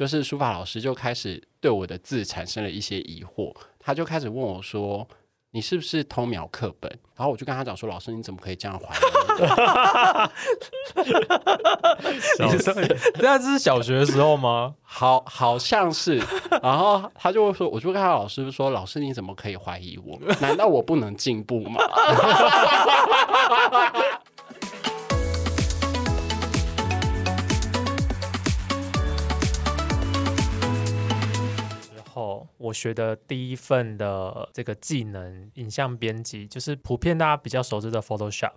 就是书法老师就开始对我的字产生了一些疑惑，他就开始问我说：“你是不是偷瞄课本？”然后我就跟他讲说：“老师，你怎么可以这样怀疑？” 你说，这是小学的时候吗？好，好像是。然后他就会说：“我就跟他老师说，老师你怎么可以怀疑我？难道我不能进步吗？” 我学的第一份的这个技能，影像编辑，就是普遍大家比较熟知的 Photoshop。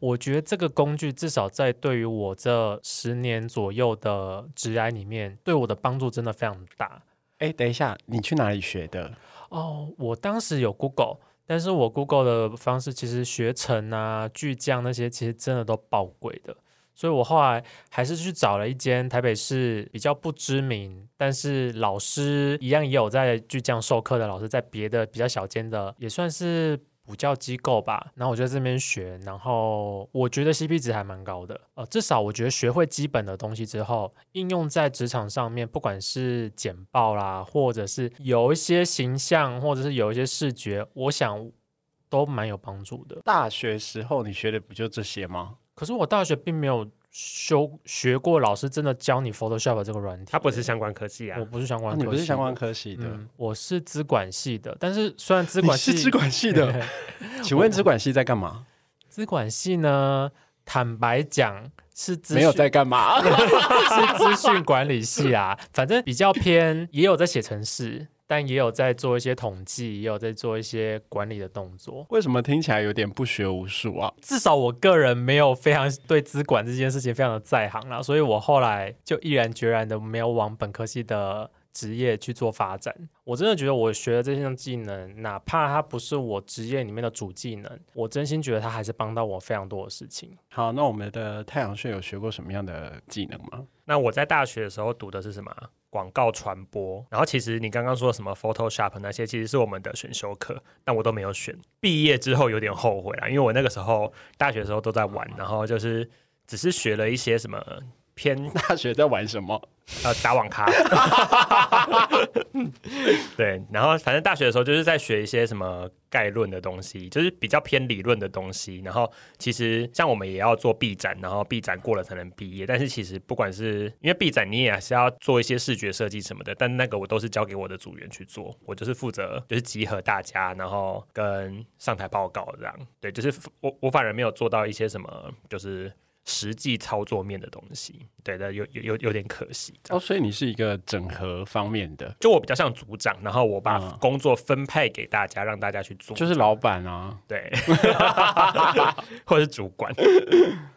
我觉得这个工具至少在对于我这十年左右的职涯里面，对我的帮助真的非常大。哎，等一下，你去哪里学的？哦，我当时有 Google，但是我 Google 的方式其实学成啊、巨匠那些，其实真的都爆贵的。所以我后来还是去找了一间台北市比较不知名，但是老师一样也有在巨匠授课的老师，在别的比较小间的也算是补教机构吧。然后我就在这边学，然后我觉得 CP 值还蛮高的。呃，至少我觉得学会基本的东西之后，应用在职场上面，不管是简报啦，或者是有一些形象，或者是有一些视觉，我想都蛮有帮助的。大学时候你学的不就这些吗？可是我大学并没有修学过，老师真的教你 Photoshop 这个软体，它不是相关科技啊，我不是相关，你不是相关科系的，我是资管系的。但是虽然资管系是资管系的，请问资管系在干嘛？资管系呢？坦白讲是没有在干嘛，是资讯管理系啊。反正比较偏，也有在写程式。但也有在做一些统计，也有在做一些管理的动作。为什么听起来有点不学无术啊？至少我个人没有非常对资管这件事情非常的在行啦，所以我后来就毅然决然的没有往本科系的职业去做发展。我真的觉得我学的这项技能，哪怕它不是我职业里面的主技能，我真心觉得它还是帮到我非常多的事情。好，那我们的太阳穴有学过什么样的技能吗？那我在大学的时候读的是什么？广告传播，然后其实你刚刚说什么 Photoshop 那些，其实是我们的选修课，但我都没有选。毕业之后有点后悔啊，因为我那个时候大学的时候都在玩，然后就是只是学了一些什么偏 大学在玩什么。呃，打网咖，对，然后反正大学的时候就是在学一些什么概论的东西，就是比较偏理论的东西。然后其实像我们也要做 B 展，然后 B 展过了才能毕业。但是其实不管是因为 B 展，你也是要做一些视觉设计什么的，但那个我都是交给我的组员去做，我就是负责就是集合大家，然后跟上台报告这样。对，就是我我反而没有做到一些什么，就是。实际操作面的东西，对的，有有有有点可惜哦。所以你是一个整合方面的，就我比较像组长，然后我把工作分配给大家，让大家去做，就是老板啊，对，或者是主管。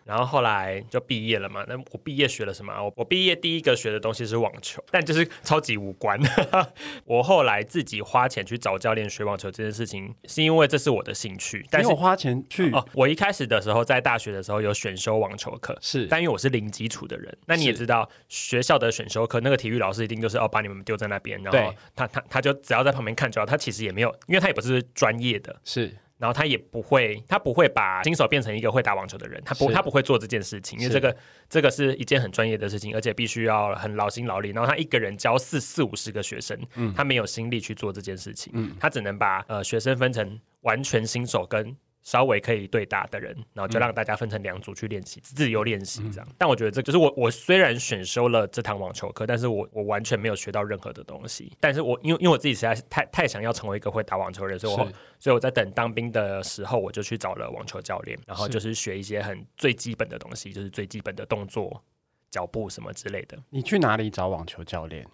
然后后来就毕业了嘛。那我毕业学了什么？我我毕业第一个学的东西是网球，但就是超级无关。我后来自己花钱去找教练学网球这件事情，是因为这是我的兴趣。但是我花钱去哦。我一开始的时候在大学的时候有选修网球课，是，但因为我是零基础的人，那你也知道学校的选修课，那个体育老师一定就是要把你们丢在那边，然后他他他就只要在旁边看就好。他其实也没有，因为他也不是专业的，是。然后他也不会，他不会把新手变成一个会打网球的人，他不，他不会做这件事情，因为这个这个是一件很专业的事情，而且必须要很劳心劳力。然后他一个人教四四五十个学生，他没有心力去做这件事情，他只能把呃学生分成完全新手跟。稍微可以对打的人，然后就让大家分成两组去练习，自由练习这样。但我觉得这就是我，我虽然选修了这堂网球课，但是我我完全没有学到任何的东西。但是我因为因为我自己实在是太太想要成为一个会打网球人，所以我所以我在等当兵的时候，我就去找了网球教练，然后就是学一些很最基本的东西，就是最基本的动作、脚步什么之类的。你去哪里找网球教练？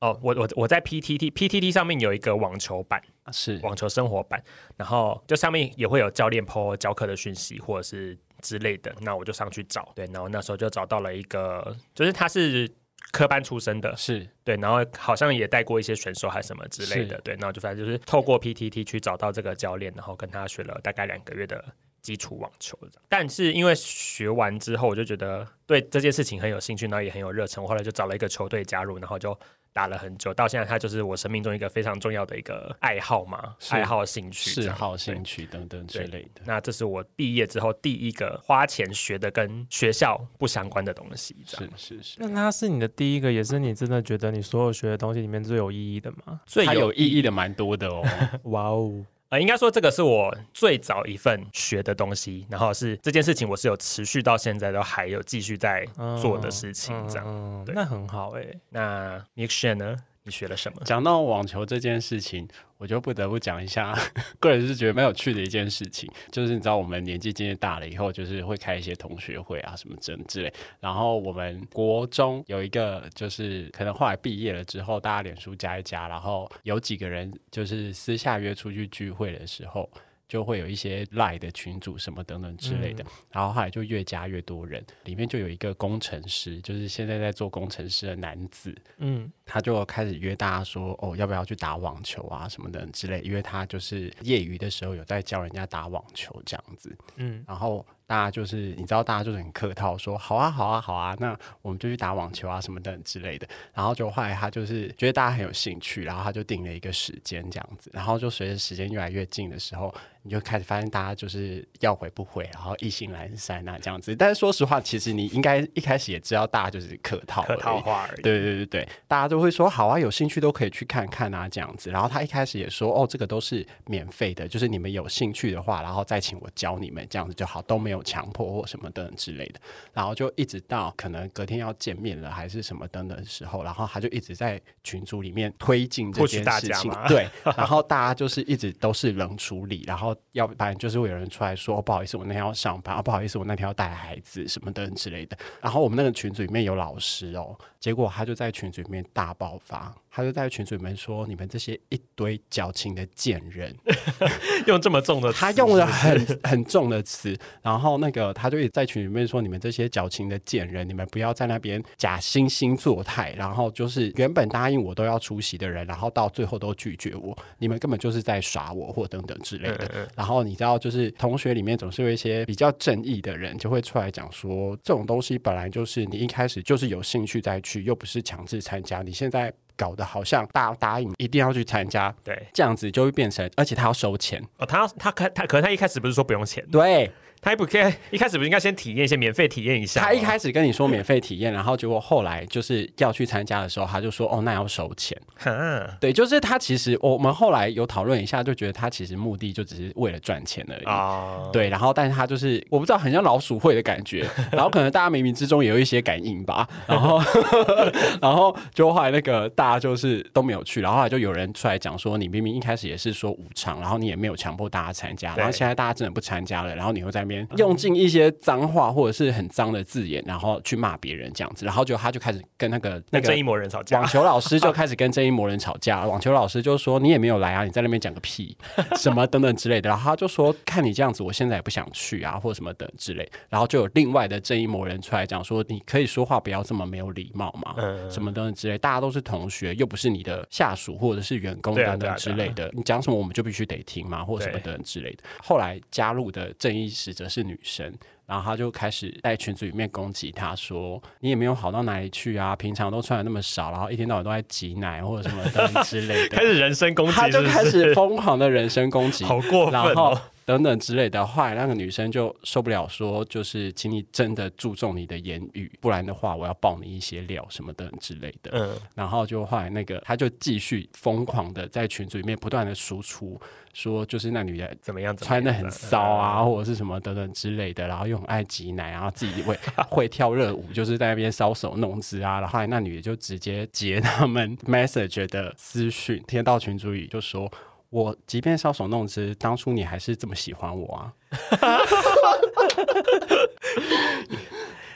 哦，我我我在 PTT PTT 上面有一个网球版，是。网球生活版，然后就上面也会有教练 po 教课的讯息或者是之类的，那我就上去找，对，然后那时候就找到了一个，就是他是科班出身的，是。对，然后好像也带过一些选手还什么之类的，对，然后就反正就是透过 PTT 去找到这个教练，然后跟他学了大概两个月的基础网球，但是因为学完之后我就觉得对这件事情很有兴趣，然后也很有热忱，我后来就找了一个球队加入，然后就。打了很久，到现在它就是我生命中一个非常重要的一个爱好嘛，爱好、兴趣、嗜好、兴兴趣等等之类的。那这是我毕业之后第一个花钱学的跟学校不相关的东西，是是是，那它是你的第一个，也是你真的觉得你所有学的东西里面最有意义的吗？最有意义的蛮多的哦。哇哦，呃，应该说这个是我最早一份学的东西，然后是这件事情我是有持续到现在都还有继续在做的事情，这样。嗯嗯那很好哎、那 Nick Shan 呢？你学了什么？讲到网球这件事情，我就不得不讲一下，个人是觉得蛮有趣的一件事情，就是你知道我们年纪渐渐大了以后，就是会开一些同学会啊什么之之类。然后我们国中有一个，就是可能后来毕业了之后，大家脸书加一加，然后有几个人就是私下约出去聚会的时候。就会有一些赖的群组什么等等之类的，然后后来就越加越多人，里面就有一个工程师，就是现在在做工程师的男子，嗯，他就开始约大家说，哦，要不要去打网球啊什么的之类，因为他就是业余的时候有在教人家打网球这样子，嗯，然后大家就是你知道，大家就是很客套说，好啊，好啊，好啊，那我们就去打网球啊什么的之类的，然后就后来他就是觉得大家很有兴趣，然后他就定了一个时间这样子，然后就随着时间越来越近的时候，你就开始发现大家就是要回不回，然后意兴阑珊啊这样子，但是说实话，其实你应该一开始也知道大家就是客套客，套话而已。对对对对，大家都会说好啊，有兴趣都可以去看看啊，这样子。然后他一开始也说，哦，这个都是免费的，就是你们有兴趣的话，然后再请我教你们，这样子就好，都没有强迫或什么等等之类的。然后就一直到可能隔天要见面了，还是什么等等的时候，然后他就一直在群组里面推进这件事情，对。然后大家就是一直都是冷处理，然后要不然就是会有人出来说、不好意思，我那天要上班啊，不好意思，我那天要带孩子什么的之类的。然后我们那个群组里面有老师哦，结果他就在群组里面大爆发，他就在群组里面说：“你们这些一堆矫情的贱人。”用这么重的词，他用了很很重的词，然后那个他就也在群里面说：“你们这些矫情的贱人，你们不要在那边假惺惺作态，然后就是原本答应我都要出席的人，然后到最后都拒绝我，你们根本就是在耍我或等等之类的。嗯嗯然后你知道，就是同学里面总是有一些比较正义的人，就会出来讲说，这种东西本来就是你一开始就是有兴趣再去，又不是强制参加，你现在。搞得好像大答应一定要去参加，对。这样子就会变成，而且他要收钱。哦，他要他可他可能他一开始不是说不用钱，对，他不可以一开始不是应该先体验一些免费体验一下？他一开始跟你说免费体验，然后结果后来就是要去参加的时候，他就说哦，那要收钱。哈对，就是他其实我们后来有讨论一下，就觉得他其实目的就只是为了赚钱而已。啊，对，然后但是他就是我不知道，很像老鼠会的感觉，然后可能大家冥冥之中也有一些感应吧，然后 然后就后来那个大家就是都没有去，然后后来就有人出来讲说，你明明一开始也是说无偿，然后你也没有强迫大家参加，然后现在大家真的不参加了，然后你又在那边用尽一些脏话或者是很脏的字眼，然后去骂别人这样子，然后就他就开始跟那个那个正义魔人吵架网，球老师就开始跟正义魔人吵架，网球老师就说你也没有来啊，你在那边讲个屁，什么等等之类的。然后他就说看你这样子，我现在也不想去啊，或者什么等之类。然后就有另外的正义魔人出来讲说，你可以说话不要这么没有礼貌嘛，嗯什么等等之类。大家都是同学，又不是你的下属或者是员工等等之类的，你讲什么我们就必须得听嘛，或者什么对等等之类的。后来加入的正义使者是女生。然后他就开始在群组里面攻击他说：“你也没有好到哪里去啊，平常都穿的那么少，然后一天到晚都在挤奶或者什么等等之类的。开”始人身攻击，他就开始疯狂的人身攻击，好过分然后哦，等等之类的。后来那个女生就受不了，说：“就是请你真的注重你的言语，不然的话我要爆你一些料什么的之类的。”嗯，然后就后来那个他就继续疯狂的在群组里面不断的输出，说就是那女的怎么样？穿的很骚啊，或者是什么等等之类的，然后又很爱挤奶，然后自己会 会跳热舞，就是在那边搔首弄姿啊。然后后来那女的就直接截他们 message 的私讯贴到群组语，就说。我即便搔首弄姿，当初你还是这么喜欢我啊！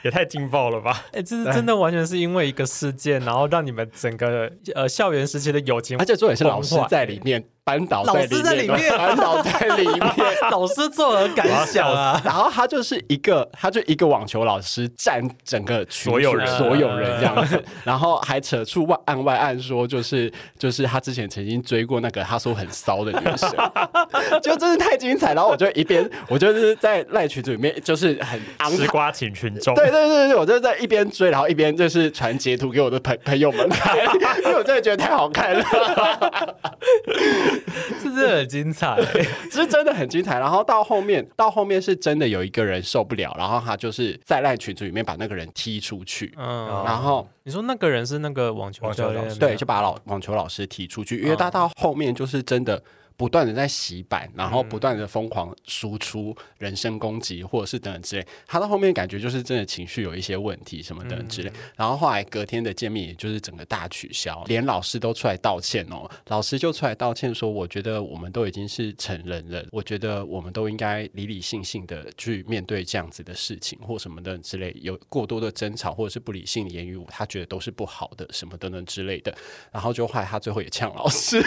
也太劲爆了吧？哎、这是真的完全是因为一个事件，然后让你们整个呃校园时期的友情而且重点是老师在里面扳倒在老师在里面 班导在里面。老师作何感想啊？然后他就是一个，他就一个网球老师占整个群所有人所有人这样子，然后还扯出外案外案说，就是就是他之前曾经追过那个他说很骚的女生，就真是太精彩。然后我就一边，我就是在赖群组里面，就是很昂吃瓜请群众。对对对对，我就在一边追，然后一边就是传截图给我的朋朋友们看，因为我真的觉得太好看了，这真的很精彩。是真的很精彩。然后到后面，到后面是真的有一个人受不了，然后他就是在烂群组里面把那个人踢出去，嗯，然后你说那个人是那个网球教练吗，老师对，就把老网球老师踢出去，因为他到后面就是真的。不断的在洗版，然后不断的疯狂输出人身攻击，或者是等等之类。他到后面感觉就是真的情绪有一些问题什么等等之类。然后后来隔天的见面，也就是整个大取消，连老师都出来道歉哦。老师就出来道歉说：“我觉得我们都已经是成人了，我觉得我们都应该理理性性的去面对这样子的事情或什么的之类。有过多的争吵或者是不理性的言语，他觉得都是不好的，什么等等之类的。然后就后来他最后也呛老师。”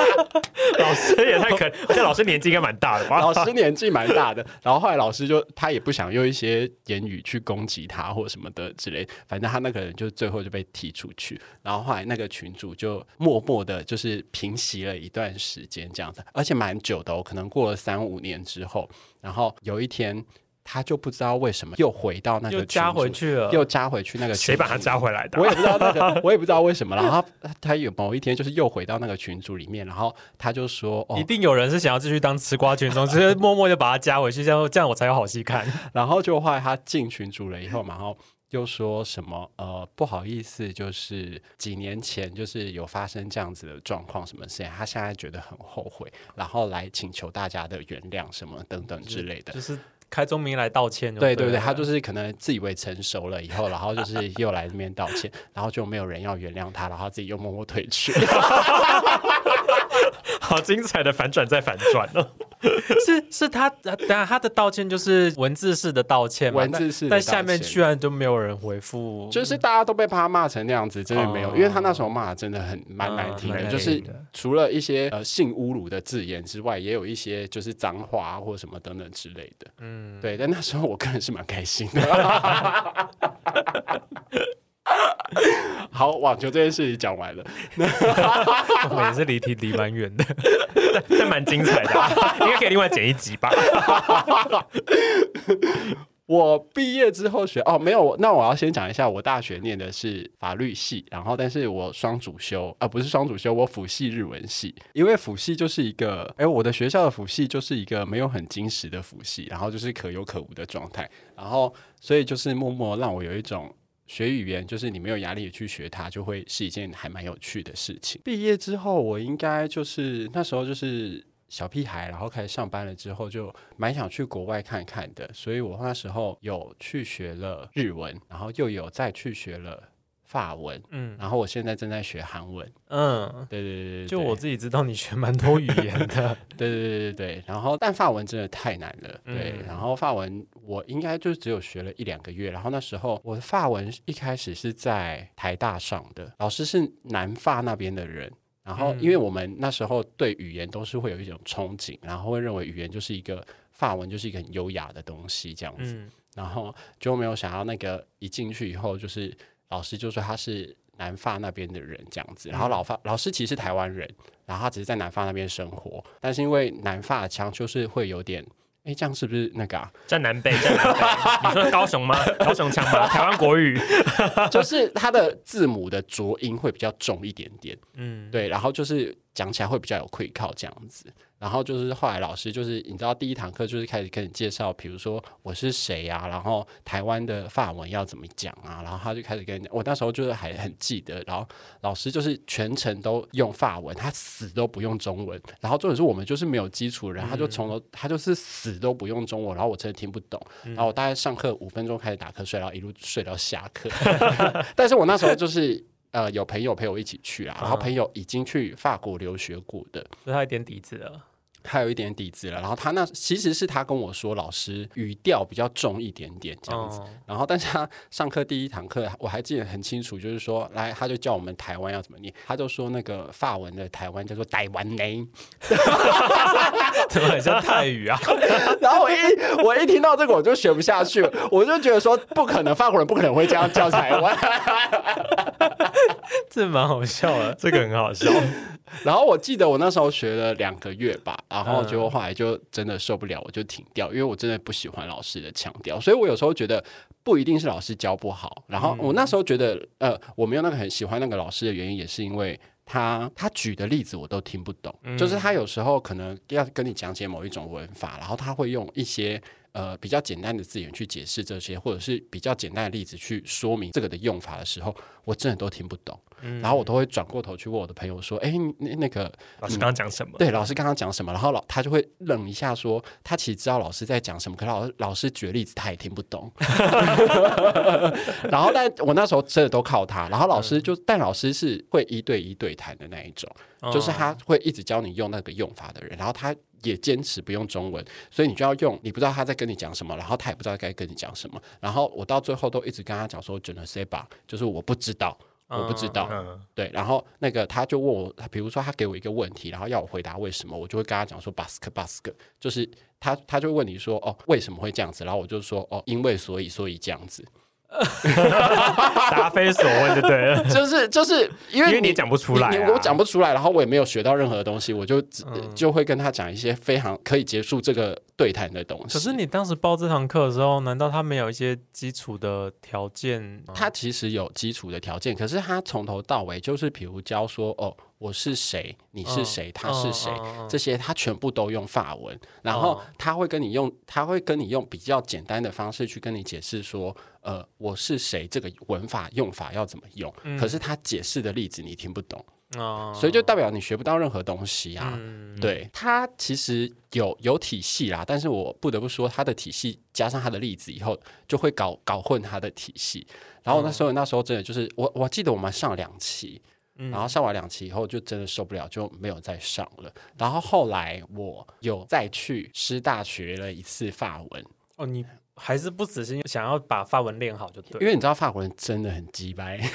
老师也太可，而且老师年纪应该蛮大的吧？老师年纪蛮大的，然后后来老师就他也不想用一些言语去攻击他或什么的之类，反正他那个人就最后就被踢出去，然后后来那个群主就默默的，就是平息了一段时间这样子，而且蛮久的哦，可能过了三五年之后，然后有一天他就不知道为什么又回到那个又加回去了，又加回去那个群谁把他加回来的啊？我也不知道那个，我也不知道为什么。然后他他有某一天就是又回到那个群组里面，然后他就说：“ 哦一，定有人是想要继续当吃瓜群众，只是默默就把他加回去，这样这样我才有好戏看。然后就后来他进群组了以后嘛，然后又说什么呃不好意思，就是几年前就是有发生这样子的状况什么事情，他现在觉得很后悔，然后来请求大家的原谅什么等等之类的。就是开宗明义来道歉就对对对对，他就是是可能自以为成熟了以后，然后就是又来这边道歉，然后就没有人要原谅他，然后自己又默默退去。好精彩的反转再反转哦！是是他，呃等下他的道歉就是文字式的道歉嘛，文字式的但但下面居然就没有人回复，就是大家都被他骂成那样子，真的没有，哦因为他那时候骂的真的很蛮难听的，嗯就是除了一些呃性侮辱的字眼之外，也有一些就是脏话啊或什么等等之类的。嗯，对，但那时候我个人是蛮开心的。好，网球这件事情讲完了。我们也是离题离蛮远的。但蛮精彩的啊，应该可以另外剪一集吧？我毕业之后学哦，没有，那我要先讲一下，我大学念的是法律系，然后但是我双主修啊、不是双主修，我辅系日文系，因为辅系就是一个，哎，我的学校的辅系就是一个没有很精实的辅系，然后就是可有可无的状态，然后所以就是默默让我有一种。学语言就是你没有压力去学它，就会是一件还蛮有趣的事情。毕业之后，我应该就是那时候就是小屁孩，然后开始上班了之后，就蛮想去国外看看的，所以我那时候有去学了日文，然后又有再去学了法文，嗯。然后我现在正在学韩文。嗯，对对对对，就我自己知道你学蛮多语言的，对对对对对，然后但法文真的太难了，对，嗯。然后法文我应该就只有学了一两个月，然后那时候我的法文一开始是在台大上的，老师是南法那边的人。然后，嗯。因为我们那时候对语言都是会有一种憧憬，然后会认为语言就是一个法文就是一个很优雅的东西这样子。嗯。然后就没有想到那个一进去以后，就是老师就说他是南发那边的人这样子，然后老发老师其实是台湾人，然后他只是在南发那边生活，但是因为南法腔就是会有点，哎，这样是不是那个啊？在南北，在南北。你说高雄吗？高雄腔吗？台湾国语？就是它的字母的浊音会比较重一点点，嗯，对，然后就是讲起来会比较有愧靠这样子。然后就是后来老师就是你知道第一堂课就是开始跟你介绍，比如说我是谁啊，然后台湾的法文要怎么讲啊，然后他就开始跟你讲。我那时候就是还很记得，然后老师就是全程都用法文，他死都不用中文。然后重点是我们就是没有基础人，他就从头他就是死都不用中文，然后我真的听不懂。然后我大概上课五分钟开始打瞌睡，然后一路睡到下课。但是我那时候就是。呃，有朋友陪我一起去啦，然后朋友已经去法国留学过的，所以他有点底子了。他有一点底子了。然后他那其实是他跟我说，老师语调比较重一点点这样子。哦然后，但是他上课第一堂课，我还记得很清楚，就是说，来，他就叫我们台湾要怎么念，他就说那个法文的台湾叫做台湾呢。怎么很像泰语啊？然后我一我一听到这个，我就学不下去了，我就觉得说，不可能，法国人不可能会这样叫台湾。这蛮好笑的。这个很好笑。然后我记得我那时候学了两个月吧，然后嗯结果后来就真的受不了，我就停掉，因为我真的不喜欢老师的腔调，所以我有时候觉得不一定是老师教不好。然后我那时候觉得，呃，我没有那个很喜欢那个老师的原因，也是因为。他他举的例子我都听不懂，就是他有时候可能要跟你讲解某一种文法，然后他会用一些呃比较简单的字眼去解释这些，或者是比较简单的例子去说明这个的用法的时候，我真的都听不懂。然后我都会转过头去问我的朋友说：“哎，那那个老师刚刚讲什么？对，老师刚刚讲什么？然后老他就会愣一下说，他其实知道老师在讲什么，可是老师老师举例子他也听不懂。然后，但我那时候真的都靠他。然后老师就，但老师是会一对一对谈的那一种，就是他会一直教你用那个用法的人。然后他也坚持不用中文，所以你就要用，你不知道他在跟你讲什么，然后他也不知道该跟你讲什么。然后我到最后都一直跟他讲说，真的 say 吧，就是我不知道。我不知道，嗯，对，然后那个他就问我，他比如说他给我一个问题，然后要我回答为什么，我就会跟他讲说 busk busk，就是他他就问你说哦为什么会这样子，然后我就说哦因为所以所以这样子，答非所问就对了。就是就是因为因为你讲不出来我讲不出来，然后我也没有学到任何东西，我就就会跟他讲一些非常可以结束这个对谈的东西。可是你当时报这堂课的时候，难道他没有一些基础的条件？他其实有基础的条件，可是他从头到尾就是，比如教说哦，我是谁，你是谁，他是谁，这些他全部都用法文，然后哦他会跟你用，他会跟你用比较简单的方式去跟你解释说，呃，我是谁，这个文法用法要怎么用，可是他解释的例子你听不懂，哦所以就代表你学不到任何东西啊。嗯对他其实有有体系啦，但是我不得不说，他的体系加上他的例子以后，就会搞搞混他的体系。然后那时候、那时候真的就是我我记得我们上两期，嗯然后上完两期以后就真的受不了，就没有再上了。然后后来我有再去师大学了一次法文，哦，你还是不死心，想要把法文练好就对。因为你知道法国人真的很鸡掰，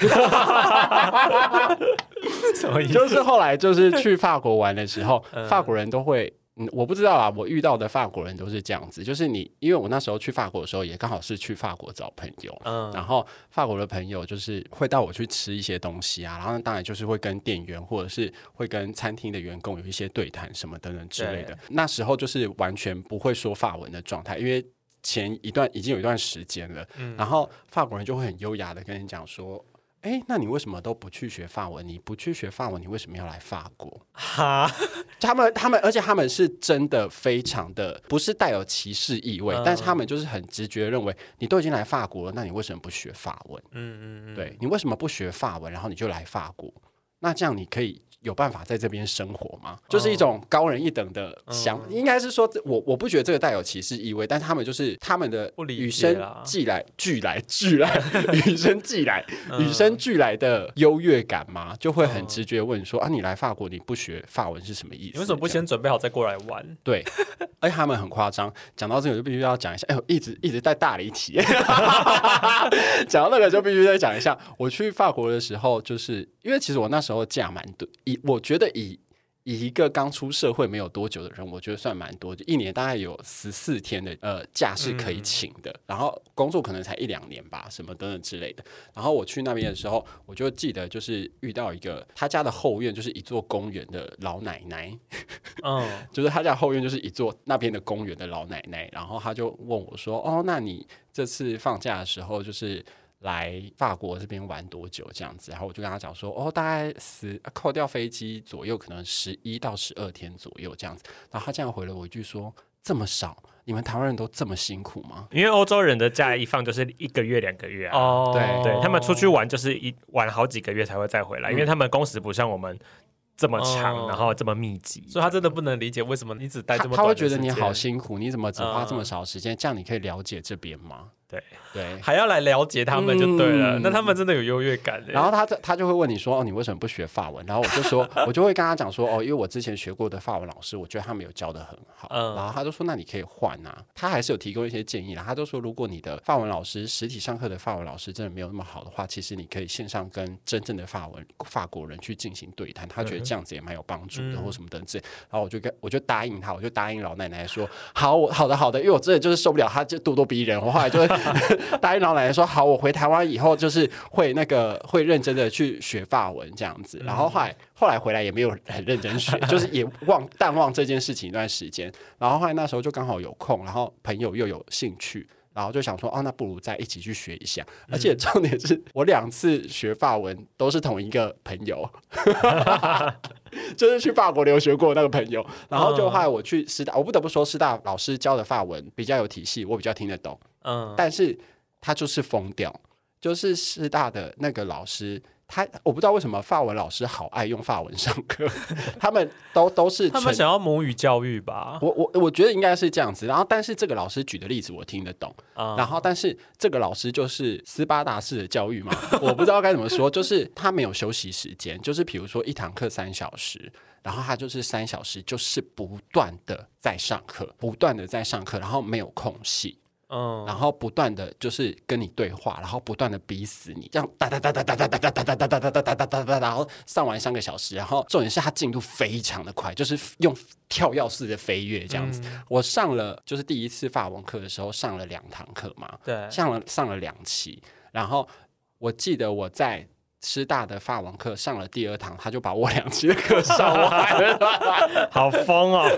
什么意思？就是后来就是去法国玩的时候，嗯法国人都会。嗯，我不知道啊，我遇到的法国人都是这样子，就是你，因为我那时候去法国的时候，也刚好是去法国找朋友，嗯然后法国的朋友就是会带我去吃一些东西啊，然后当然就是会跟店员或者是会跟餐厅的员工有一些对谈什么等等之类的。那时候就是完全不会说法文的状态，因为前一段已经有一段时间了，然后法国人就会很优雅的跟你讲说。哎，那你为什么都不去学法文？你不去学法文，你为什么要来法国？哈，他们他们，而且他们是真的非常的，不是带有歧视意味，嗯但是他们就是很直觉认为，你都已经来法国了，那你为什么不学法文？嗯嗯嗯，对你为什么不学法文，然后你就来法国？那这样你可以有办法在这边生活吗？就是一种高人一等的想，应该是说，我我不觉得这个带有歧视意味，但他们就是他们的不理解与生俱来、俱来、俱来、与生俱来、嗯与生俱来的优越感嘛，就会很直觉问说啊，你来法国你不学法文是什么意思？你为什么不先准备好再过来玩？对，而且他们很夸张。讲到这个就必须要讲一下，哎呦，一直一直在大离题。讲到那个就必须再讲一下，我去法国的时候，就是因为其实我那时候假蛮多，以我觉得以以一个刚出社会没有多久的人，我觉得算蛮多，就一年大概有十四天的呃假是可以请的，然后工作可能才一两年吧，什么等等之类的。然后我去那边的时候，我就记得就是遇到一个他家的后院就是一座公园的老奶奶，嗯，就是他家后院就是一座那边的公园的老奶奶，然后他就问我说：“哦，那你这次放假的时候就是来法国这边玩多久这样子？”然后我就跟他讲说：“哦，大概十扣掉飞机左右，可能十一到十二天左右这样子。”然后他这样回了我一句说：“这么少，你们台湾人都这么辛苦吗因为欧洲人的假一放就是一个月、两个月啊。哦，对对他们出去玩就是一玩好几个月才会再回来，嗯因为他们工时不像我们这么长，哦然后这么密集。所以他真的不能理解为什么你只？”待这么他会觉得你好辛苦，你怎么只花这么嗯少时间？这样你可以了解这边吗？对对。还要来了解他们就对了，嗯那他们真的有优越感。然后他他就会问你说：“哦，你为什么不学法文？”然后我就说，我就会跟他讲说：“哦，因为我之前学过的法文老师，我觉得他们有教的很好。嗯然后他就说：“那你可以换啊。”他还是有提供一些建议啦。他就说：“如果你的法文老师实体上课的法文老师真的没有那么好的话，其实你可以线上跟真正的法文法国人去进行对谈。他觉得这样子也蛮有帮助的，嗯或什么等之类。然后我就跟我就答应他，我就答应老奶奶说：“好，我好的好的，因为我真的就是受不了他就咄咄逼人。我后来就 答应老奶奶说：好，我回台湾以后就是会那个会认真的去学法文这样子。然后后来后来回来也没有很认真学，就是也忘淡忘这件事情一段时间。然后后来那时候就刚好有空，然后朋友又有兴趣。然后就想说，哦，那不如再一起去学一下。而且重点是我两次学法文都是同一个朋友，就是去法国留学过那个朋友。然后就后来我去师大，我不得不说，师大老师教的法文比较有体系，我比较听得懂。嗯，但是他就是疯掉，就是师大的那个老师，他我不知道为什么法文老师好爱用法文上课，他们都都是纯他们想要母语教育吧？我我我觉得应该是这样子，然后但是这个老师举的例子我听得懂，啊。然后但是这个老师就是斯巴达式的教育嘛，我不知道该怎么说，就是他没有休息时间，就是比如说一堂课三小时，然后他就是三小时就是不断的在上课，不断的在上课，然后没有空隙，嗯，然后不断的就是跟你对话，然后不断的逼死你，这样哒哒哒哒哒哒哒哒哒哒哒哒哒哒哒哒哒，然后上完三个小时，然后重点是他进度非常的快，就是用跳跃式的飞跃这样子。我上了就是第一次法文课的时候上了两堂课嘛，对，上了上了两期，然后我记得我在。师大的法文课上了第二堂，他就把我两期的课上完了。好疯哦！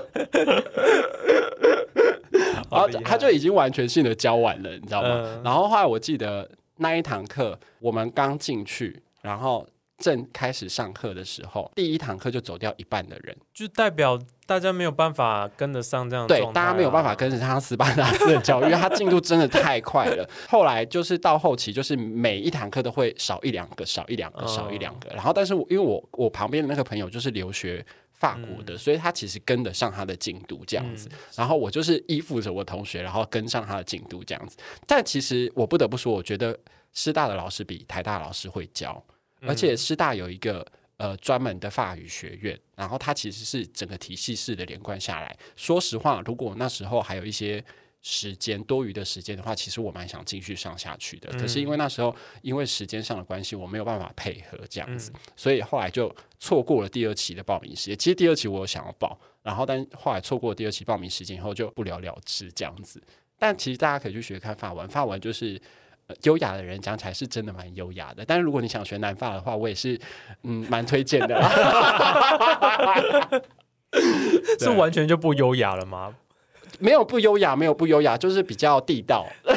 然后他就已经完全性的教完了，你知道吗？嗯然后后来我记得那一堂课我们刚进去，然后正开始上课的时候，第一堂课就走掉一半的人，就代表大家没有办法跟得上这样的对，大家没有办法跟得上斯巴达斯的教育，因为他进度真的太快了。后来就是到后期，就是每一堂课都会少一两个，少一两个，嗯少一两个。然后，但是我因为我我旁边的那个朋友就是留学。法国的，所以他其实跟得上他的进度这样子。然后我就是依附着我同学，然后跟上他的进度这样子。但其实我不得不说，我觉得师大的老师比台大老师会教，而且师大有一个呃专门的法语学院，然后它其实是整个体系式的连贯下来。说实话，如果那时候还有一些时间多余的时间的话，其实我蛮想继续上下去的。可是因为那时候因为时间上的关系，我没有办法配合这样子，所以后来就错过了第二期的报名时间。其实第二期我有想要报，然后但后来错过第二期报名时间以后就不了了之这样子。但其实大家可以去学看法文，法文就是。呃优雅的人讲起来是真的蛮优雅的，但是如果你想学南法的话，我也是嗯蛮推荐的啦。是完全就不优雅了吗？没有不优雅，没有不优雅，就是比较地道。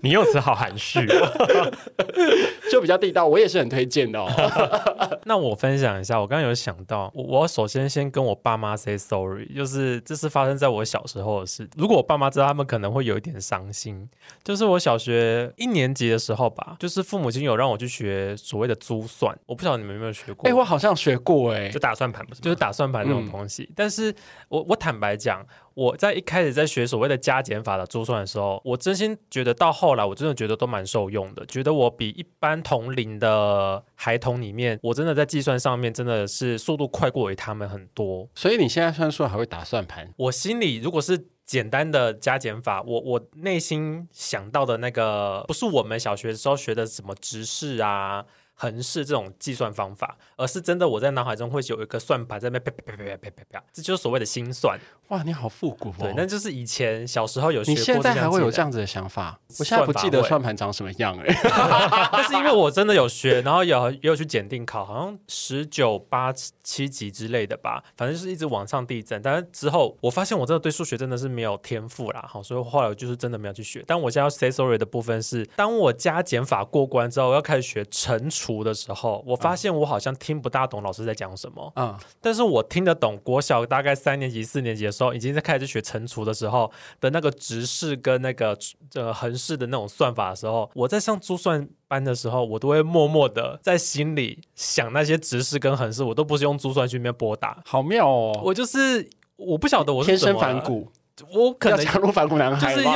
你用词好含蓄哦，就比较地道，我也是很推荐的哦。那我分享一下，我刚刚有想到，我我首先先跟我爸妈 say sorry，就是这是发生在我小时候的事。如果我爸妈知道，他们可能会有一点伤心。就是我小学一年级的时候吧，就是父母亲有让我去学所谓的珠算，我不晓得你们有没有学过。哎、我好像学过哎、就打算盘不是？就是打算盘那种东西。但是我我坦白讲，我在一开始在学所谓的加减法的珠算的时候，我真心觉得到后来，我真的觉得都蛮受用的，觉得我比一般同龄的孩童里面，我真的在计算上面真的是速度快过于他们很多。所以你现在算数还会打算盘？我心里如果是简单的加减法，我我内心想到的那个不是我们小学的时候学的什么直式啊。横式这种计算方法，而是真的我在脑海中会有一个算盘在那啪啪啪啪啪啪啪啪，这就是所谓的心算。哇，你好复古哦！对，那就是以前小时候有学你过。现在还会有这样样子的想法？我现在不记得算盘长什么样哎、技能，但是因为我真的有学，然后有也有去检定考，好像十九八七级之类的吧，反正就是一直往上递增。但是之后我发现我真的对数学真的是没有天赋啦，好，所以后来我就是真的没有去学。但我现在要 say sorry 的部分是，当我加减法过关之后，我要开始学乘除的时候，我发现我好像听不大懂老师在讲什么。嗯，但是我听得懂国小大概三年级、四年级的时候，已经在开始学乘除的时候的那个直式跟那个呃横式的那种算法的时候，我在上珠算班的时候，我都会默默的在心里想那些直式跟横式，我都不是用珠算去里面拨打，好妙哦，我就是我不晓得我是天生反骨。我可能要加入反骨男孩就是 用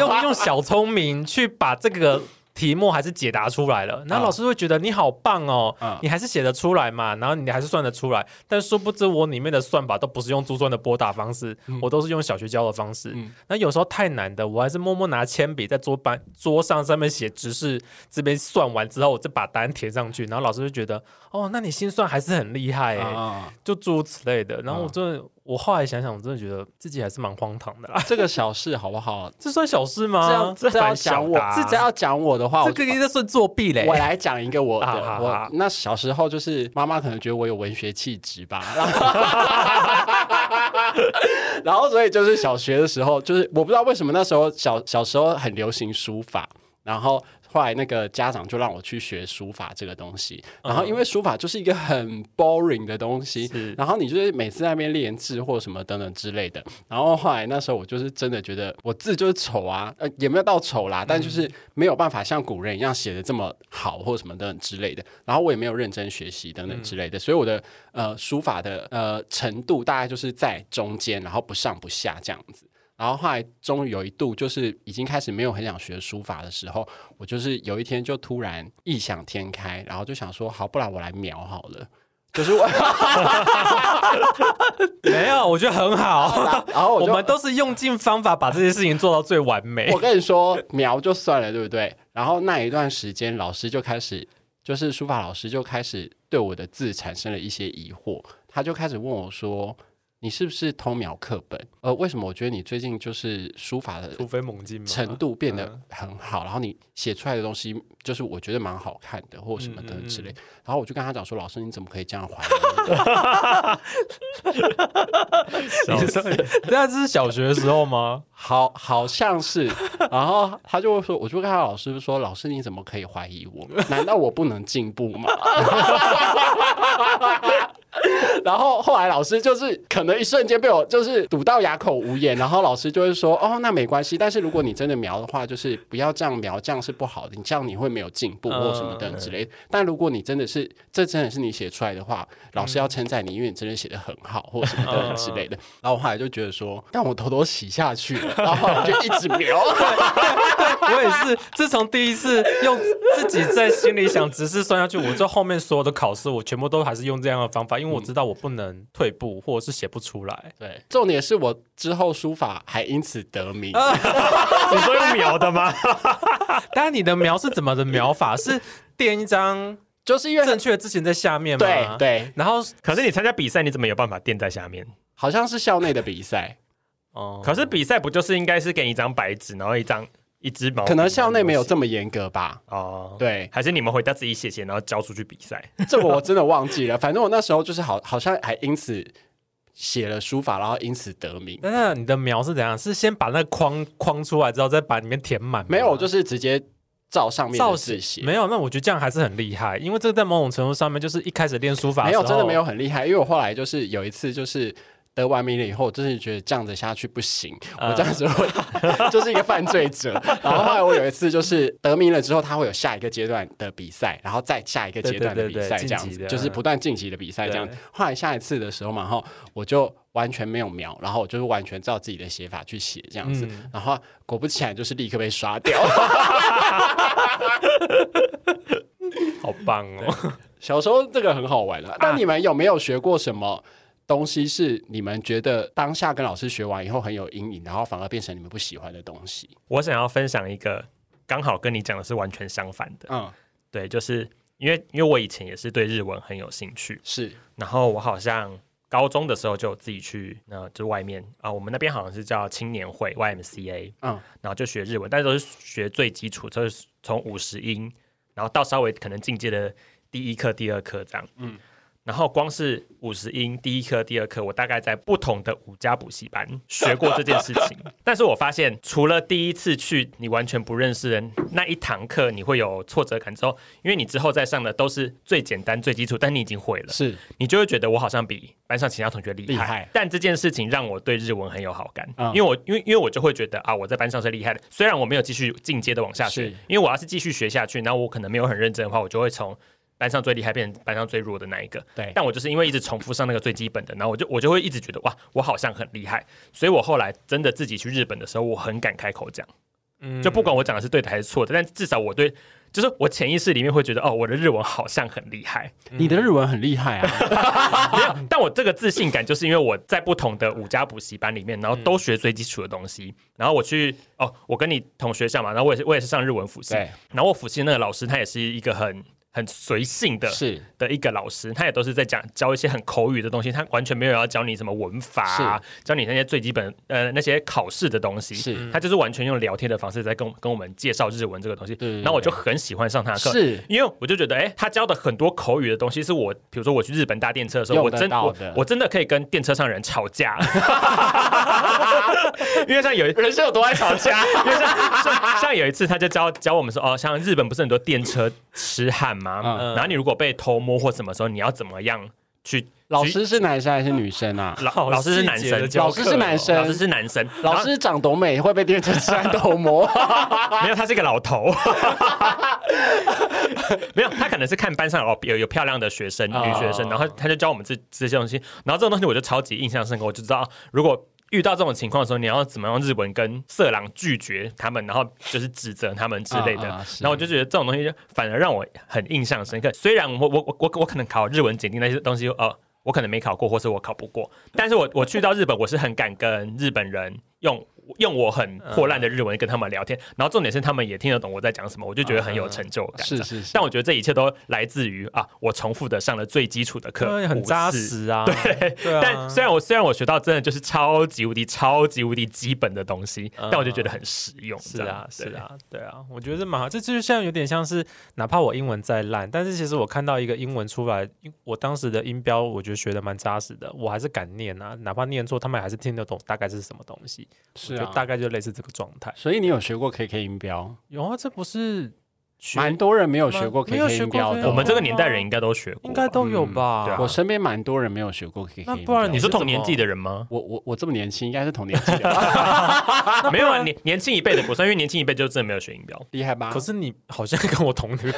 用用小聪明去把这个题目还是解答出来了，然后老师会觉得你好棒哦，嗯你还是写得出来嘛，然后你还是算得出来，但殊不知我里面的算法都不是用珠算的拨打方式，我都是用小学教的方式。嗯。那有时候太难的，我还是默默拿铅笔在桌板桌上上面写直式，这边算完之后，我再把答案填上去，然后老师就觉得哦，那你心算还是很厉害哎、啊，就诸如此类的。然后我嗯真的，我后来想想，我真的觉得自己还是蛮荒唐的啦。这个小事好不好？这算小事吗？这样这要讲我这只要讲我的话，我这个应该算作弊嘞。我来讲一个我 我那小时候就是妈妈可能觉得我有文学气质吧，然后 然后所以就是小学的时候，就是我不知道为什么那时候小小时候很流行书法，然后。后来那个家长就让我去学书法这个东西，然后因为书法就是一个很 boring 的东西，是。然后你就是每次在那边练字或什么等等之类的，然后后来那时候我就是真的觉得我字就是丑啊，呃也没有到丑啦，但就是没有办法像古人一样写的这么好或什么等等之类的，然后我也没有认真学习等等之类的，所以我的呃书法的呃程度大概就是在中间，然后不上不下这样子。然后后来终于有一度，就是已经开始没有很想学书法的时候，我就是有一天就突然异想天开，然后就想说，好，不然我来描好了。可是我，没有，我觉得很好。然后我我们都是用尽方法把这些事情做到最完美我。跟你说，描就算了，对不对？然后那一段时间，老师就开始，就是书法老师就开始对我的字产生了一些疑惑，他就开始问我说：“你是不是偷瞄课本？呃，为什么我觉得你最近就是书法的突飞猛进？程度变得嗯很好，然后你写出来的东西就是我觉得蛮好看的，或什么的嗯嗯之类。然后我就跟他讲说：“老师，你怎么可以这样怀疑我？” 你说，对啊，这是小学的时候吗？好，好像是。然后他就会说，我就跟他老师说：“老师，你怎么可以怀疑我？难道我不能进步吗？” 然后后来老师就是可能一瞬间被我就是堵到哑口无言，然后老师就会说：“哦，那没关系，但是如果你真的描的话，就是不要这样描，这样是不好的，你这样你会没有进步或什么的之类的。但如果你真的是这真的是你写出来的话，老师要称赞你，因为你真的写的很好或什么的之类的。然后后来就觉得说，但我偷偷洗下去了，然后就一直描。我也是，自从第一次用自己在心里想直视算下去，我这后面所有的考试，我全部都还是用这样的方法，因为我知道我不能退步，或者是写不出来。对，重点是我之后书法还因此得名。你说用描的吗？当然，你的描是怎么的描法？是垫一张就是因为正确的字形在下面吗？对。对，然后可是你参加比赛，你怎么有办法垫在下面？好像是校内的比赛，哦，可是比赛不就是应该是给你一张白纸，然后一张一支毛？可能校内没有这么严格吧。哦，对，还是你们回家自己写写，然后交出去比赛？这个我真的忘记了。反正我那时候就是好，好像还因此写了书法，然后因此得名。那你的描是怎样？是先把那个框框出来之后，再把里面填满？没有，我就是直接照上面造的字写。没有，那我觉得这样还是很厉害，因为这个在某种程度上面就是一开始练书法没有，真的没有很厉害。因为我后来就是有一次就是。得完名了以后，我真是觉得这样子下去不行，嗯我这样子会 就是一个犯罪者。然后后来我有一次就是得名了之后，他会有下一个阶段的比赛，然后再下一个阶段的比赛，这样子就是不断晋级的比赛这样子。后来下一次的时候嘛，然后我就完全没有描，然后我就是完全照自己的写法去写这样子，嗯然后果不其然就是立刻被刷掉。好棒哦！小时候这个很好玩啊，但你们有没有学过什么东西是你们觉得当下跟老师学完以后很有阴影，然后反而变成你们不喜欢的东西？我想要分享一个刚好跟你讲的是完全相反的，嗯，对，就是因为因为我以前也是对日文很有兴趣，是。然后我好像高中的时候就自己去，那就外面啊，我们那边好像是叫青年会 YMCA，嗯。然后就学日文，但是都是学最基础，就是从五十音，然后到稍微可能进阶的第一课、第二课这样，嗯嗯。然后光是五十音第一课、第二课，我大概在不同的五家补习班学过这件事情。但是我发现，除了第一次去你完全不认识的那一堂课，你会有挫折感之后，因为你之后再上的都是最简单、最基础，但你已经会了，是，你就会觉得我好像比班上其他同学厉害。厉害但这件事情让我对日文很有好感，嗯因为我因为因为我就会觉得啊，我在班上是厉害的。虽然我没有继续进阶的往下学，因为我要是继续学下去，然后我可能没有很认真的话，我就会从。班上最厉害变成班上最弱的那一个。对，但我就是因为一直重复上那个最基本的，然后我就我就会一直觉得哇，我好像很厉害，所以我后来真的自己去日本的时候，我很敢开口讲，嗯。就不管我讲的是对的还是错的，但至少我对。就是我潜意识里面会觉得，哦，我的日文好像很厉害，你的日文很厉害啊，但我这个自信感就是因为我在不同的五家补习班里面，然后都学最基础的东西，然后我去哦，我跟你同学校嘛，然后我也是我也是上日文辅系，然后我辅系那个老师他也是一个很很随性的是。的一个老师，他也都是在讲教一些很口语的东西，他完全没有要教你什么文法、啊，教你那些最基本呃那些考试的东西，是。他就是完全用聊天的方式在跟我跟我们介绍日文这个东西，然后我就很喜欢上他的课，是。因为我就觉得，哎、他教的很多口语的东西，是我，比如说我去日本搭电车的时候，我真我我真的可以跟电车上人吵架，因为像有一人生有多爱吵架？因为像像像有一次，他就教教我们说，哦，像日本不是很多电车痴汉吗？嗯然后你如果被偷摸或什么时候，你要怎么样去？老师是男生还是女生啊？老好老师是男生，老师是男生老师是男生，老师长多美会被电成山头魔，然 后没有，他是一个老头，没有，他可能是看班上有有有漂亮的学生哦女学生，然后他就教我们这这些东西，然后这种东西我就超级印象深刻，我就知道如果。遇到这种情况的时候，你要怎么用日文跟色狼拒绝他们，然后就是指责他们之类的。啊啊然后我就觉得这种东西反而让我很印象深刻。虽然我我我我我可能考日文检定那些东西，呃，我可能没考过，或是我考不过，但是我我去到日本，我是很敢跟日本人用用我很破烂的日文跟他们聊天，然后重点是他们也听得懂我在讲什么，我就觉得很有成就感。是是是但我觉得这一切都来自于啊，我重复的上了最基础的课，很扎。实啊，对。但虽然我虽然我学到真的就是超级无敌超级无敌基本的东西，但我就觉得很实用。是啊，是，啊，对啊，我觉得这蛮好。这就是像有点像是，哪怕我英文再烂，但是其实我看到一个英文出来，我当时的音标，我觉得学的蛮扎实的，我还是敢念啊，哪怕念错，他们还是听得懂大概是什么东西。是大概就类似这个状态。所以你有学过 KK 音标？有啊，这不是蛮多人没有学过 KK 音标的哦。我们这个年代人应该都学过，应该都有吧？嗯对啊我身边蛮多人没有学过 KK 音标。那不然你是同年纪的人吗？我我我这么年轻，应该是同年纪的吧，没有啊，年年轻一辈的不算，因为年轻一辈就真的没有学音标。厉害吧？可是你好像跟我同龄，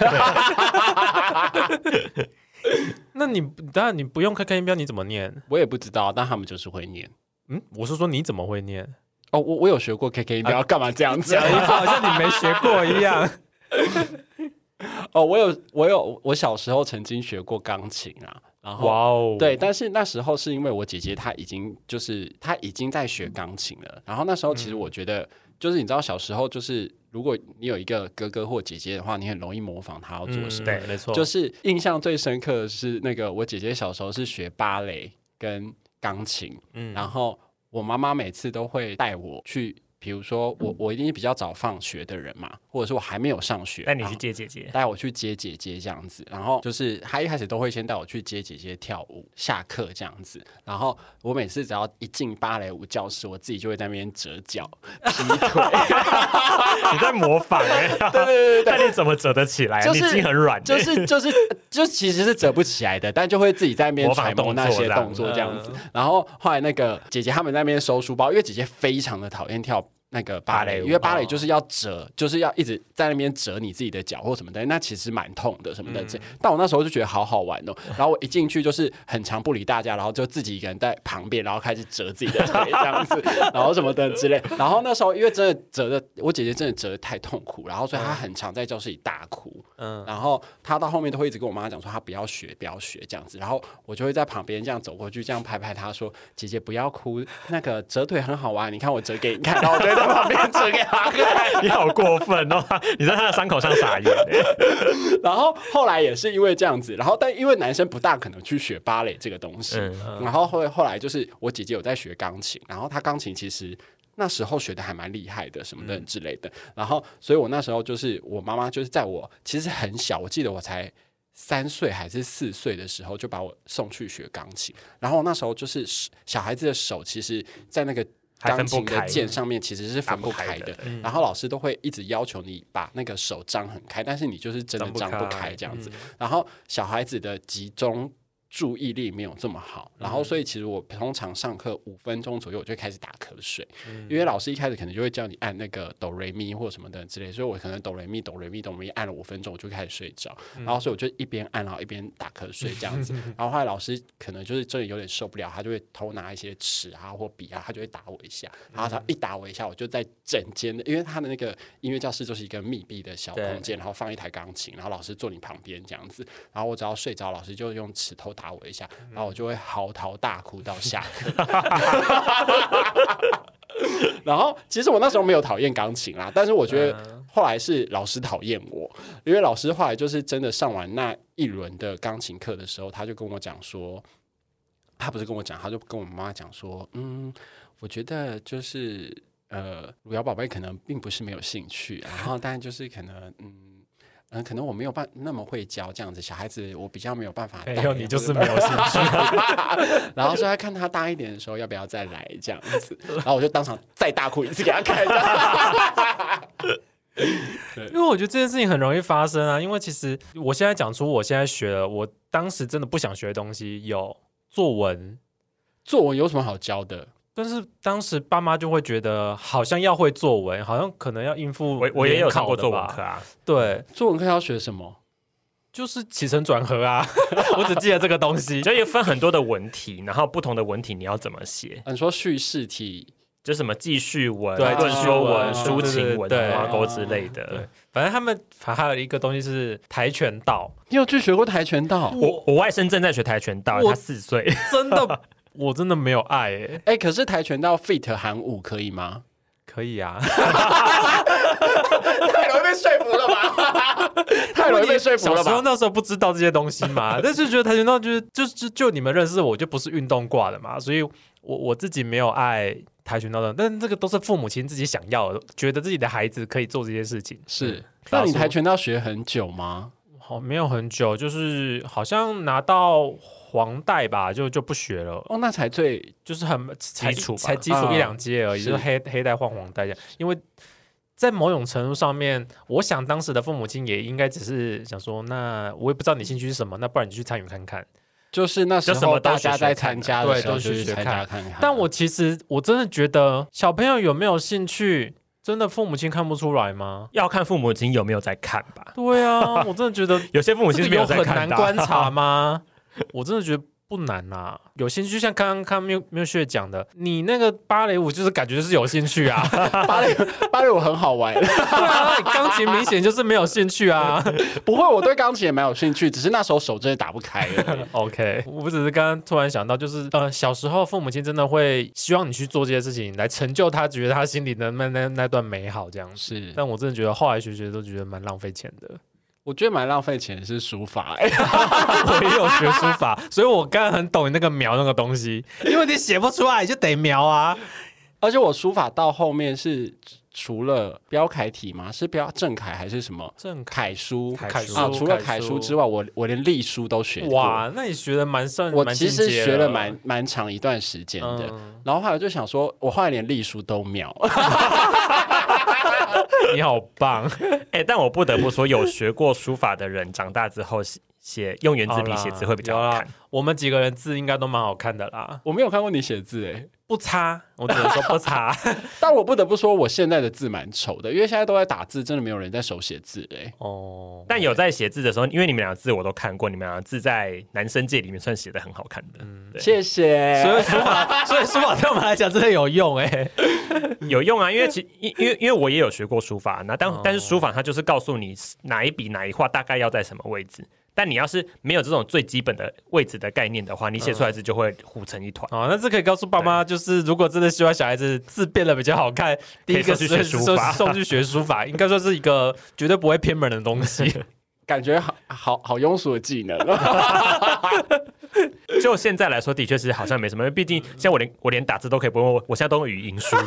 那你当然你不用 KK 音标，你怎么念？我也不知道，但他们就是会念。嗯，我是说你怎么会念？哦，我我有学过 KK 音标，干嘛这样子？讲一副好像你没学过一样。哦，我有我有，我小时候曾经学过钢琴啊，然后哇哦，对，但是那时候是因为我姐姐她已经就是她已经在学钢琴了，然后那时候其实我觉得，就是你知道小时候就是如果你有一个哥哥或姐姐的话，你很容易模仿他要做什么。对嗯没错，就是印象最深刻的是那个我姐姐小时候是学芭蕾跟钢琴，嗯然后我妈妈每次都会带我去，比如说我我一定是比较早放学的人嘛，或者是我还没有上学，带你去接姐姐，带我去接姐姐这样子，然后就是他一开始都会先带我去接姐姐跳舞，下课这样子，然后我每次只要一进芭蕾舞教室，我自己就会在那边折脚、劈腿，你在模仿哎，对对对对但你怎么折得起来？就是很软欸，就是就是就其实是折不起来的，但就会自己在那边揣摩那些动作这样子。然后后来那个姐姐他们在那边收书包，因为姐姐非常的讨厌跳。那个芭蕾，舞因为芭蕾就是要折，就是要一直在那边折你自己的脚或什么的，那其实蛮痛的什么的。这但我那时候就觉得好好玩哦。然后我一进去就是很长不理大家，然后就自己一个人在旁边，然后开始折自己的腿这样子，然后什么的之类。然后那时候因为真的折的，我姐姐真的折的太痛苦，然后所以她很常在教室里大哭。嗯，然后她到后面都会一直跟我妈讲说她不要学，不要学这样子。然后我就会在旁边这样走过去，这样拍拍她说：“姐姐不要哭，那个折腿很好玩，你看我折给你看。”然后我就会在旁边折给他看。你好过分哦！你在他的伤口上撒盐欸，然后后来也是因为这样子，然后但因为男生不大可能去学芭蕾这个东西，嗯然后后后来就是我姐姐有在学钢琴，然后她钢琴其实。那时候学的还蛮厉害的，什么的之类的。然后，所以我那时候就是我妈妈就是在我其实很小，我记得我才三岁还是四岁的时候，就把我送去学钢琴。然后那时候就是小孩子的手，其实在那个钢琴的键上面其实是分不开的。然后老师都会一直要求你把那个手张很开，但是你就是真的张不开开这样子。然后小孩子的集中注意力没有这么好，然后所以其实我通常上课五分钟左右我就开始打瞌睡，因为老师一开始可能就会叫你按那个哆瑞咪或什么的之类，所以我可能哆瑞咪哆瑞咪哆瑞咪按了五分钟我就开始睡着，然后所以我就一边按然后一边打瞌睡这样子，然后后来老师可能就是真的有点受不了，他就会偷拿一些尺啊或笔啊，他就会打我一下，然后他一打我一下，我就在整间的，因为他的那个音乐教室就是一个密闭的小空间，然后放一台钢琴，然后老师坐你旁边这样子，然后我只要睡着，老师就用尺头打我一下，然后我就会嚎啕大哭到下课。然后其实我那时候没有讨厌钢琴啦，但是我觉得后来是老师讨厌我，因为老师后来就是真的上完那一轮的钢琴课的时候，他就跟我讲说，他不是跟我讲，他就跟我妈妈讲说，嗯，我觉得就是呃，汝窑宝贝可能并不是没有兴趣，然后但就是可能嗯。嗯，可能我没有办那么会教这样子，小孩子我比较没有办法带。没有，你就是没有兴趣。然后说他看他大一点的时候要不要再来这样子，然后我就当场再大哭一次给他看。因为我觉得这件事情很容易发生啊，因为其实我现在讲出我现在学了，我当时真的不想学的东西有作文，作文有什么好教的？但是当时爸妈就会觉得好像要会作文，好像可能要应付。我我也有上过作文课啊，对，作文课要学什么？就是起承转合啊，我只记得这个东西。就也分很多的文体，然后不同的文体你要怎么写？你说叙事体，就什么记叙文、论说文、抒情文、对挖沟之类的对。，反正他们还有一个东西是跆拳道，你有去学过跆拳道？我我外甥正在学跆拳道，他四岁。真的我真的没有爱诶、哎、可是跆拳道 fit 韩舞可以吗？可以啊，太容易被说服了吧？太容易被说服了小时候？那时候不知道这些东西嘛，但是觉得跆拳道就是就就就你们认识我就不是运动挂的嘛，所以我我自己没有爱跆拳道的，但这个都是父母亲自己想要的，觉得自己的孩子可以做这些事情。是，那你跆拳道学很久吗？好，没有很久，就是好像拿到黄带吧，就就不学了，哦，那才最就是很才基础才基础一两阶而已，是就是黑黑带换黄带这样。因为在某种程度上面，我想当时的父母亲也应该只是想说，那我也不知道你兴趣是什么，那不然你去参与看看。就是那时候大家在参加的时候，就是去参加看看。但我其实我真的觉得小朋友有没有兴趣，真的父母亲看不出来吗？要看父母亲有没有在看吧。对啊，我真的觉得有些父母亲是没有很在看的啊。难观察吗？我真的觉得不难啊，有兴趣就像刚刚看缪缪雪讲的，你那个芭蕾舞就是感觉就是有兴趣啊，芭蕾芭蕾舞很好玩，对啊，钢琴明显就是没有兴趣啊。不会，我对钢琴也蛮有兴趣，只是那时候手真的打不开。OK，我只是刚刚突然想到，就是呃，小时候父母亲真的会希望你去做这些事情，来成就他觉得他心里的那那那段美好这样子。是，但我真的觉得后来学学都觉得蛮浪费钱的。我觉得蛮浪费钱是书法、欸，我也有学书法，所以我刚刚很懂你那个描那个东西，因为你写不出来，你就得描啊。而且我书法到后面是除了标楷体吗？是标正楷还是什么正楷书？楷书啊，除了楷书之外，我我连隶书都学过。哇，那你学的蛮算，我其实学了了蛮蛮长一段时间的，嗯然后后来我就想说，我后来连隶书都秒。你好棒，哎、但我不得不说，有学过书法的人，长大之后写写用圆珠笔写字会比较好看。我们几个人字应该都蛮好看的啦，我没有看过你写字哎，不差，我只能说不差。但我不得不说，我现在的字蛮丑的，因为现在都在打字，真的没有人在手写字哎。哦，但有在写字的时候，因为你们俩的字我都看过，你们俩的字在男生界里面算写的很好看的，对谢谢。所以书法，所以书法对我们来讲真的有用哎、有用啊。因为其因因为因为我也有学过书法，那但、哦但是书法它就是告诉你哪一笔哪一画大概要在什么位置。但你要是没有这种最基本的位置的概念的话，你写出来字就会糊成一团。哦，那这可以告诉爸妈，就是如果真的希望小孩子字变得比较好看，第一个可以送去学是书法送去学书法，应该说是一个绝对不会偏门的东西。感觉好好好庸俗的技能。就现在来说，的确是好像没什么，因为毕竟像我连我连打字都可以不用，我我现在都用语音输入，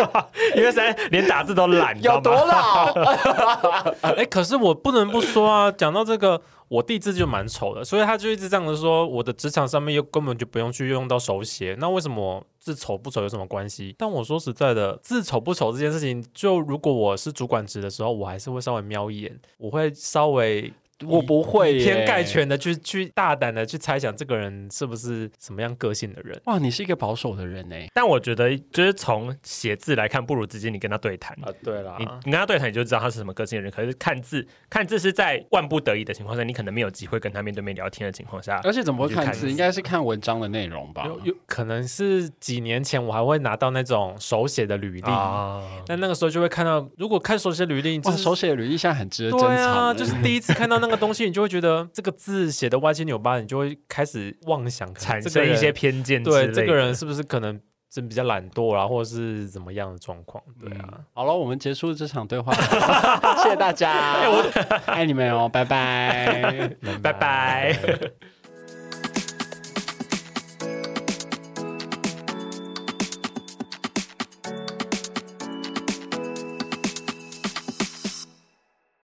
因为现在连打字都懒，有多吗？老？哎、可是我不能不说啊，讲到这个，我弟字就蛮丑的，所以他就一直这样子说，我的职场上面又根本就不用去用到手写，那为什么字丑不丑有什么关系？但我说实在的，字丑不丑这件事情，就如果我是主管职的时候，我还是会稍微瞄一眼，我会稍微我不会以偏概。全的去去大胆的去猜想这个人是不是什么样个性的人。哇，你是一个保守的人哎。但我觉得就是从写字来看，不如直接你跟他对谈。啊，对啦你你跟他对谈，你就知道他是什么个性的人。可是看字，看字是在万不得已的情况下，你可能没有机会跟他面对面聊天的情况下。而且怎么会看字？看字应该是看文章的内容吧？有有可能是几年前我还会拿到那种手写的履历，啊，那那个时候就会看到，如果看手写履历，就哇，手写的履历现在很值得珍对啊，藏。就是第一次看到那个东西，你就会觉得这个字写的歪七扭八，你就会开始妄想产生一些偏见。对这个人是不是可能真比较懒惰啊，或者是怎么样的状况？对啊。好了，我们结束这场对话，谢谢大家，爱你们哦，拜拜。拜拜。